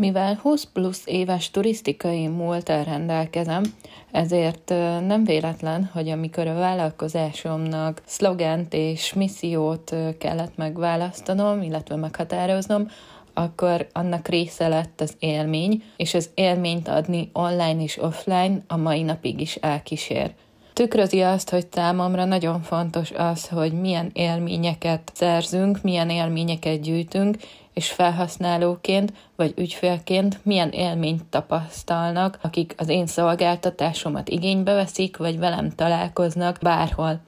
Mivel 20 plusz éves turisztikai múltal rendelkezem, ezért nem véletlen, hogy amikor a vállalkozásomnak szlogent és missziót kellett megválasztanom, illetve meghatároznom, akkor annak része lett az élmény, és az élményt adni online és offline a mai napig is elkísér. Tükrözi azt, hogy számomra nagyon fontos az, hogy milyen élményeket szerzünk, milyen élményeket gyűjtünk, és felhasználóként vagy ügyfélként milyen élményt tapasztalnak, akik az én szolgáltatásomat igénybe veszik, vagy velem találkoznak bárhol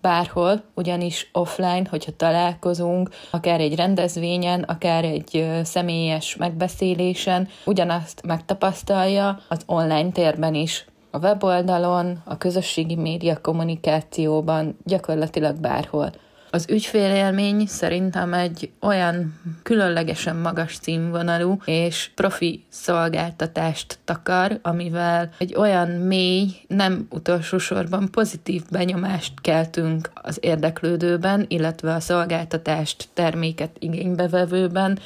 bárhol, ugyanis offline, hogyha találkozunk, akár egy rendezvényen, akár egy személyes megbeszélésen, ugyanazt megtapasztalja az online térben is. A weboldalon, a közösségi média kommunikációban, gyakorlatilag bárhol. Az ügyfélélmény szerintem egy olyan különlegesen magas színvonalú és profi szolgáltatást takar, amivel egy olyan mély, nem utolsó sorban pozitív benyomást keltünk az érdeklődőben, illetve a szolgáltatást, terméket igénybevevőben,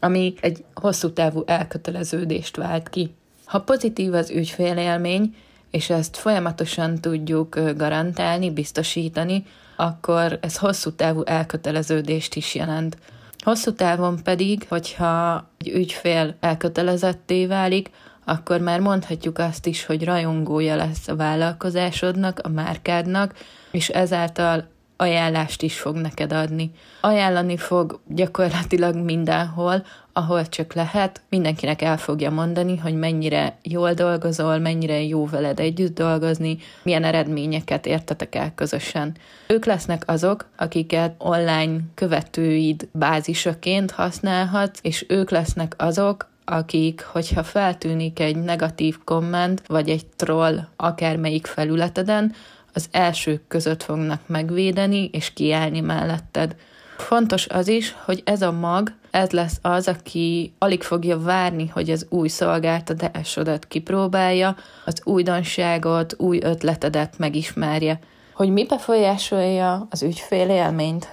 ami egy hosszú távú elköteleződést vált ki. Ha pozitív az ügyfélélmény, és ezt folyamatosan tudjuk garantálni, biztosítani, akkor ez hosszú távú elköteleződést is jelent. Hosszú távon pedig, hogyha egy ügyfél elkötelezetté válik, akkor már mondhatjuk azt is, hogy rajongója lesz a vállalkozásodnak, a márkádnak, és ezáltal ajánlást is fog neked adni. Ajánlani fog gyakorlatilag mindenhol, ahol csak lehet, mindenkinek el fogja mondani, hogy mennyire jól dolgozol, mennyire jó veled együtt dolgozni, milyen eredményeket értetek el közösen. Ők lesznek azok, akiket online követőid bázisaként használhatsz, és ők lesznek azok, akik, hogyha feltűnik egy negatív komment, vagy egy troll akármelyik felületeden, az elsők között fognak megvédeni és kiállni melletted. Fontos az is, hogy ez a mag, ez lesz az, aki alig fogja várni, hogy az új szolgáltatásodat kipróbálja, az újdonságot, új ötletedet megismerje. Hogy mi befolyásolja az ügyfél élményt?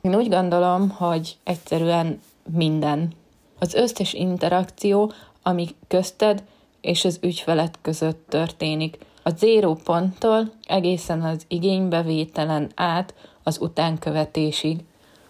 Én úgy gondolom, hogy egyszerűen minden. Az összes interakció, ami közted és az ügyfelet között történik – a zéró ponttól egészen az igénybevételen át az utánkövetésig.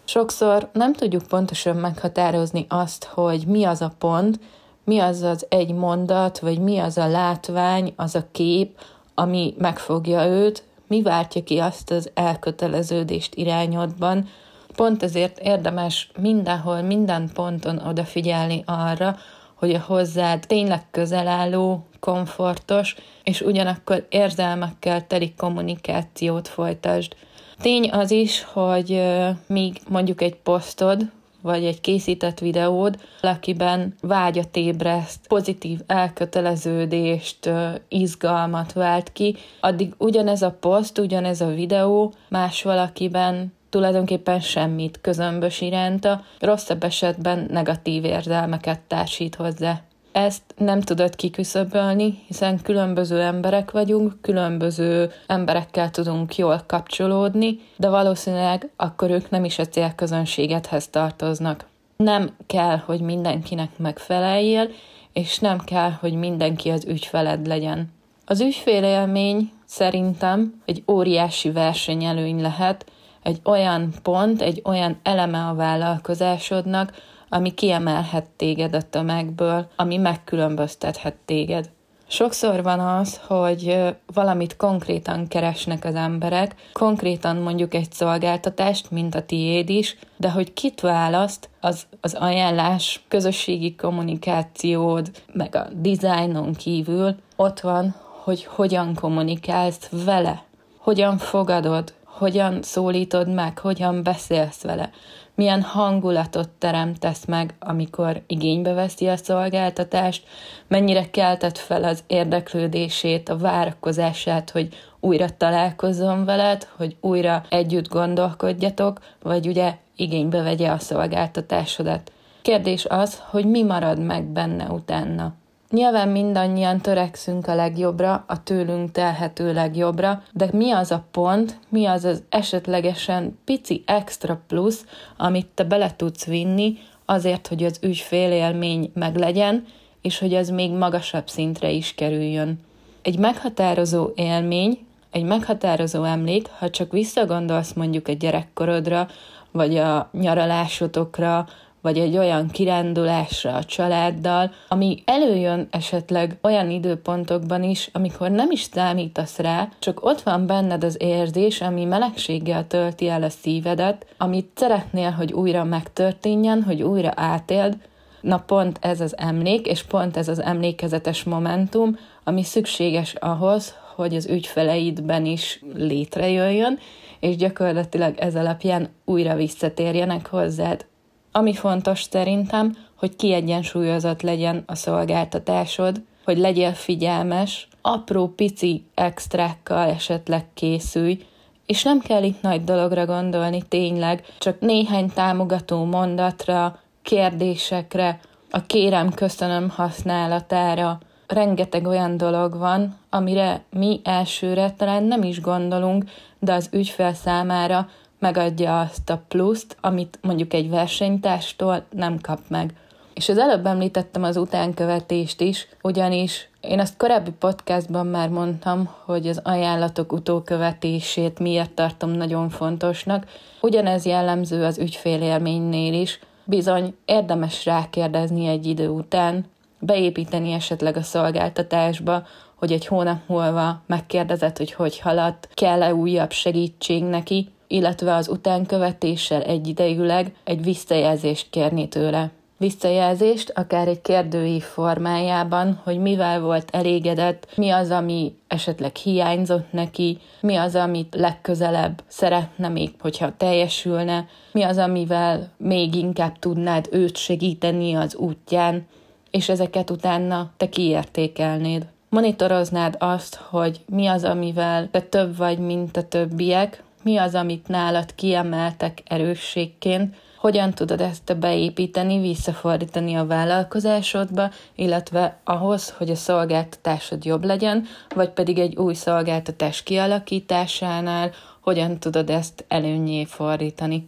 Sokszor nem tudjuk pontosan meghatározni azt, hogy mi az a pont, mi az az egy mondat, vagy mi az a látvány, az a kép, ami megfogja őt, mi váltja ki azt az elköteleződést irányodban. Pont ezért érdemes mindenhol, minden ponton odafigyelni arra, hogy a hozzád tényleg közel álló, komfortos, és ugyanakkor érzelmekkel teli kommunikációt folytasd. Tény az is, hogy míg mondjuk egy posztod, vagy egy készített videód, valakiben vágyat ébreszt, pozitív elköteleződést, izgalmat vált ki, addig ugyanez a poszt, ugyanez a videó más valakiben tulajdonképpen semmit közömbös iránta, rosszabb esetben negatív érzelmeket társít hozzá. Ezt nem tudod kiküszöbölni, hiszen különböző emberek vagyunk, különböző emberekkel tudunk jól kapcsolódni, de valószínűleg akkor ők nem is a célközönségedhez tartoznak. Nem kell, hogy mindenkinek megfeleljél, és nem kell, hogy mindenki az ügyfeled legyen. Az ügyfélélmény szerintem egy óriási versenyelőny lehet, egy olyan pont, egy olyan eleme a vállalkozásodnak, ami kiemelhet téged a tömegből, ami megkülönböztethet téged. Sokszor van az, hogy valamit konkrétan keresnek az emberek, konkrétan mondjuk egy szolgáltatást, mint a tiéd is, de hogy kit választ, az, az ajánlás, közösségi kommunikációd, meg a dizájnon kívül ott van, hogy hogyan kommunikálsz vele, hogyan fogadod, hogyan szólítod meg, hogyan beszélsz vele, milyen hangulatot teremtesz meg, amikor igénybe veszi a szolgáltatást, mennyire keltett fel az érdeklődését, a várakozását, hogy újra találkozzon veled, hogy újra együtt gondolkodjatok, vagy ugye igénybe vegye a szolgáltatásodat. Kérdés az, hogy mi marad meg benne utána. Nyilván mindannyian törekszünk a legjobbra, a tőlünk telhető legjobbra, de mi az a pont, mi az az esetlegesen pici extra plusz, amit te bele tudsz vinni azért, hogy az ügyfél élmény meglegyen, és hogy ez még magasabb szintre is kerüljön. Egy meghatározó élmény, egy meghatározó emlék, ha csak visszagondolsz mondjuk a gyerekkorodra, vagy a nyaralásotokra, vagy egy olyan kirándulásra a családdal, ami előjön esetleg olyan időpontokban is, amikor nem is számítasz rá, csak ott van benned az érzés, ami melegséggel tölti el a szívedet, amit szeretnél, hogy újra megtörténjen, hogy újra átéld, Na pont ez az emlék, és pont ez az emlékezetes momentum, ami szükséges ahhoz, hogy az ügyfeleidben is létrejöjjön, és gyakorlatilag ez alapján újra visszatérjenek hozzád. Ami fontos szerintem, hogy kiegyensúlyozott legyen a szolgáltatásod, hogy legyél figyelmes, apró pici extrákkal esetleg készülj, és nem kell itt nagy dologra gondolni tényleg, csak néhány támogató mondatra, kérdésekre, a kérem köszönöm használatára. Rengeteg olyan dolog van, amire mi elsőre talán nem is gondolunk, de az ügyfél számára megadja azt a pluszt, amit mondjuk egy versenytástól nem kap meg. És az előbb említettem az utánkövetést is, ugyanis én azt korábbi podcastban már mondtam, hogy az ajánlatok utókövetését miért tartom nagyon fontosnak. Ugyanez jellemző az ügyfélélménynél is. Bizony érdemes rákérdezni egy idő után, beépíteni esetleg a szolgáltatásba, hogy egy hónap múlva megkérdezed, hogy hogy haladt, kell-e újabb segítség neki, illetve az utánkövetéssel egyidejűleg egy visszajelzést kérni tőle. Visszajelzést akár egy kérdői formájában, hogy mivel volt elégedett, mi az, ami esetleg hiányzott neki, mi az, amit legközelebb szeretne még, hogyha teljesülne, mi az, amivel még inkább tudnád őt segíteni az útján, és ezeket utána te kiértékelnéd. Monitoroznád azt, hogy mi az, amivel te több vagy, mint a többiek, mi az, amit nálad kiemeltek erősségként, hogyan tudod ezt beépíteni, visszafordítani a vállalkozásodba, illetve ahhoz, hogy a szolgáltatásod jobb legyen, vagy pedig egy új szolgáltatás kialakításánál hogyan tudod ezt előnyé fordítani.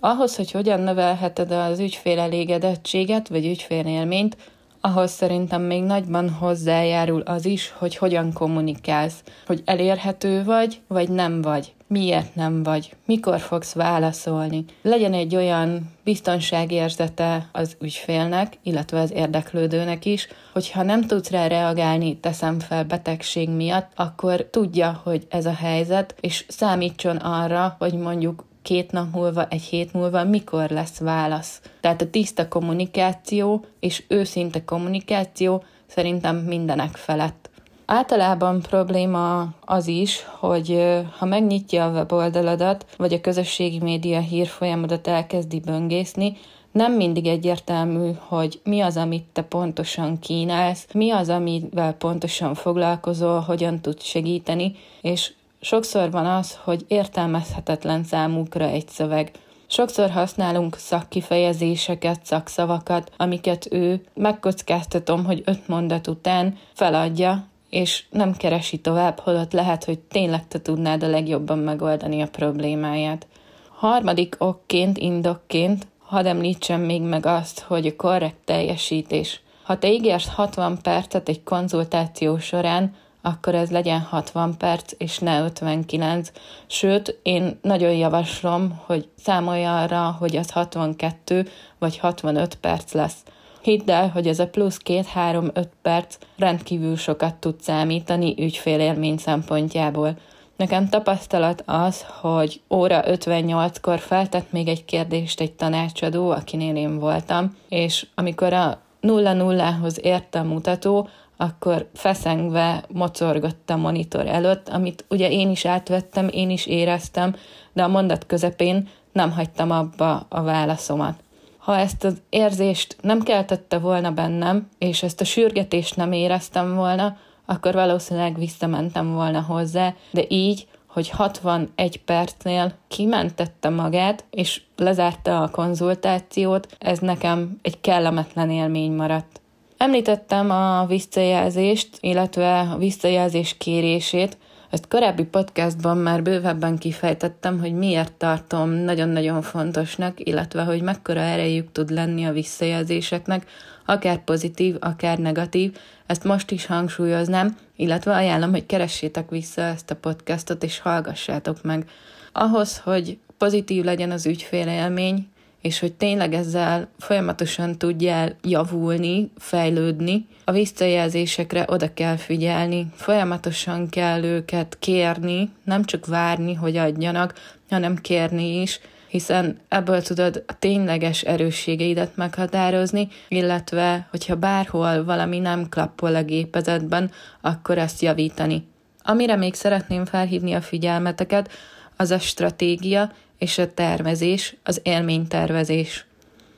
Ahhoz, hogy hogyan növelheted az ügyfél elégedettséget, vagy ügyfélélményt, ahhoz szerintem még nagyban hozzájárul az is, hogy hogyan kommunikálsz, hogy elérhető vagy, vagy nem vagy miért nem vagy, mikor fogsz válaszolni. Legyen egy olyan biztonságérzete az ügyfélnek, illetve az érdeklődőnek is, hogyha nem tudsz rá reagálni, teszem fel betegség miatt, akkor tudja, hogy ez a helyzet, és számítson arra, hogy mondjuk két nap múlva, egy hét múlva mikor lesz válasz. Tehát a tiszta kommunikáció és őszinte kommunikáció szerintem mindenek felett. Általában probléma az is, hogy ha megnyitja a weboldaladat, vagy a közösségi média hírfolyamodat elkezdi böngészni, nem mindig egyértelmű, hogy mi az, amit te pontosan kínálsz, mi az, amivel pontosan foglalkozol, hogyan tud segíteni, és sokszor van az, hogy értelmezhetetlen számukra egy szöveg. Sokszor használunk szakkifejezéseket, szakszavakat, amiket ő megkockáztatom, hogy öt mondat után feladja, és nem keresi tovább, holott lehet, hogy tényleg te tudnád a legjobban megoldani a problémáját. Harmadik okként, indokként hadd említsem még meg azt, hogy a korrekt teljesítés. Ha te ígérsz 60 percet egy konzultáció során, akkor ez legyen 60 perc, és ne 59. Sőt, én nagyon javaslom, hogy számolj arra, hogy az 62 vagy 65 perc lesz. Hidd el, hogy ez a plusz két-három-öt perc rendkívül sokat tud számítani ügyfélélmény szempontjából. Nekem tapasztalat az, hogy óra 58-kor feltett még egy kérdést egy tanácsadó, akinél én voltam, és amikor a nulla nullához ért a mutató, akkor feszengve mocorgott a monitor előtt, amit ugye én is átvettem, én is éreztem, de a mondat közepén nem hagytam abba a válaszomat. Ha ezt az érzést nem keltette volna bennem, és ezt a sürgetést nem éreztem volna, akkor valószínűleg visszamentem volna hozzá, de így, hogy 61 percnél kimentette magát, és lezárta a konzultációt, ez nekem egy kellemetlen élmény maradt. Említettem a visszajelzést, illetve a visszajelzés kérését, Ezt korábbi podcastban már bővebben kifejtettem, hogy miért tartom nagyon-nagyon fontosnak, illetve hogy mekkora erejük tud lenni a visszajelzéseknek, akár pozitív, akár negatív. Ezt most is hangsúlyoznám, illetve ajánlom, hogy keressétek vissza ezt a podcastot, és hallgassátok meg. Ahhoz, hogy pozitív legyen az ügyfélélmény, és hogy tényleg ezzel folyamatosan tudjál javulni, fejlődni, a visszajelzésekre oda kell figyelni, folyamatosan kell őket kérni, nem csak várni, hogy adjanak, hanem kérni is, hiszen ebből tudod a tényleges erősségeidet meghatározni, illetve, hogyha bárhol valami nem klappol a gépezetben, akkor ezt javítani. Amire még szeretném felhívni a figyelmeteket, az a stratégia és a tervezés, az élménytervezés.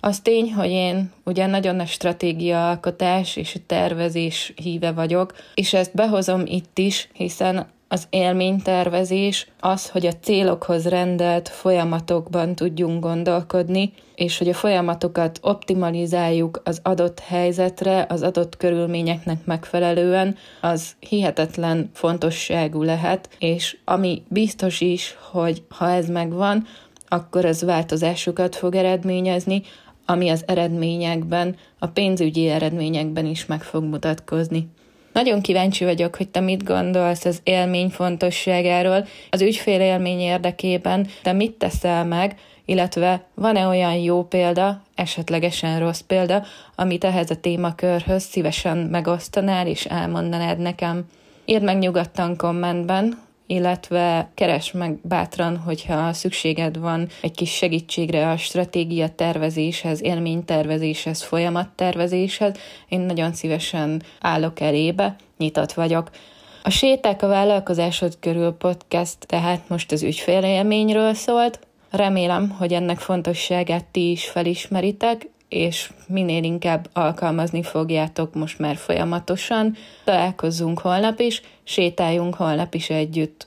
Az tény, hogy én ugye nagyon nagy stratégiaalkotás és a tervezés híve vagyok, és ezt behozom itt is, hiszen az élménytervezés az, hogy a célokhoz rendelt folyamatokban tudjunk gondolkodni, és hogy a folyamatokat optimalizáljuk az adott helyzetre, az adott körülményeknek megfelelően, az hihetetlen fontosságú lehet, és ami biztos is, hogy ha ez megvan, akkor ez változásokat fog eredményezni, ami az eredményekben, a pénzügyi eredményekben is meg fog mutatkozni. Nagyon kíváncsi vagyok, hogy te mit gondolsz az élmény fontosságáról, az ügyfél élmény érdekében, te mit teszel meg, illetve van-e olyan jó példa, esetlegesen rossz példa, amit ehhez a témakörhöz szívesen megosztanál és elmondanád nekem. Írd meg nyugodtan kommentben, illetve keres meg bátran, hogyha szükséged van egy kis segítségre a stratégia tervezéshez, élménytervezéshez, folyamattervezéshez. Én nagyon szívesen állok elébe, nyitott vagyok. A Séták a vállalkozásod körül podcast tehát most az ügyfélélményről szólt. Remélem, hogy ennek fontosságát ti is felismeritek, és minél inkább alkalmazni fogjátok most már folyamatosan. Találkozzunk holnap is, sétáljunk holnap is együtt.